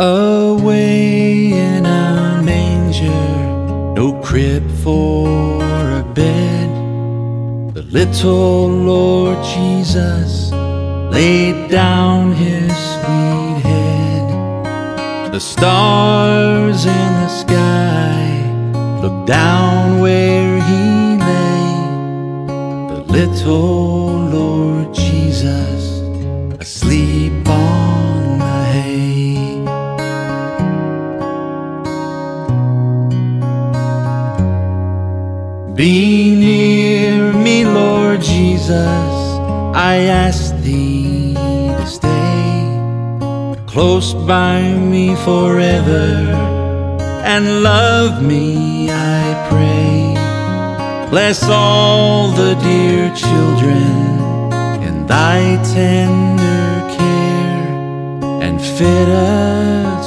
Away in a manger, no crib for a bed. The little Lord Jesus laid down his sweet head. The stars in the sky looked down where he lay. The little Lord Jesus asleep Be near me, Lord Jesus, I ask thee to stay close by me forever and love me, I pray. Bless all the dear children in thy tender care and fit us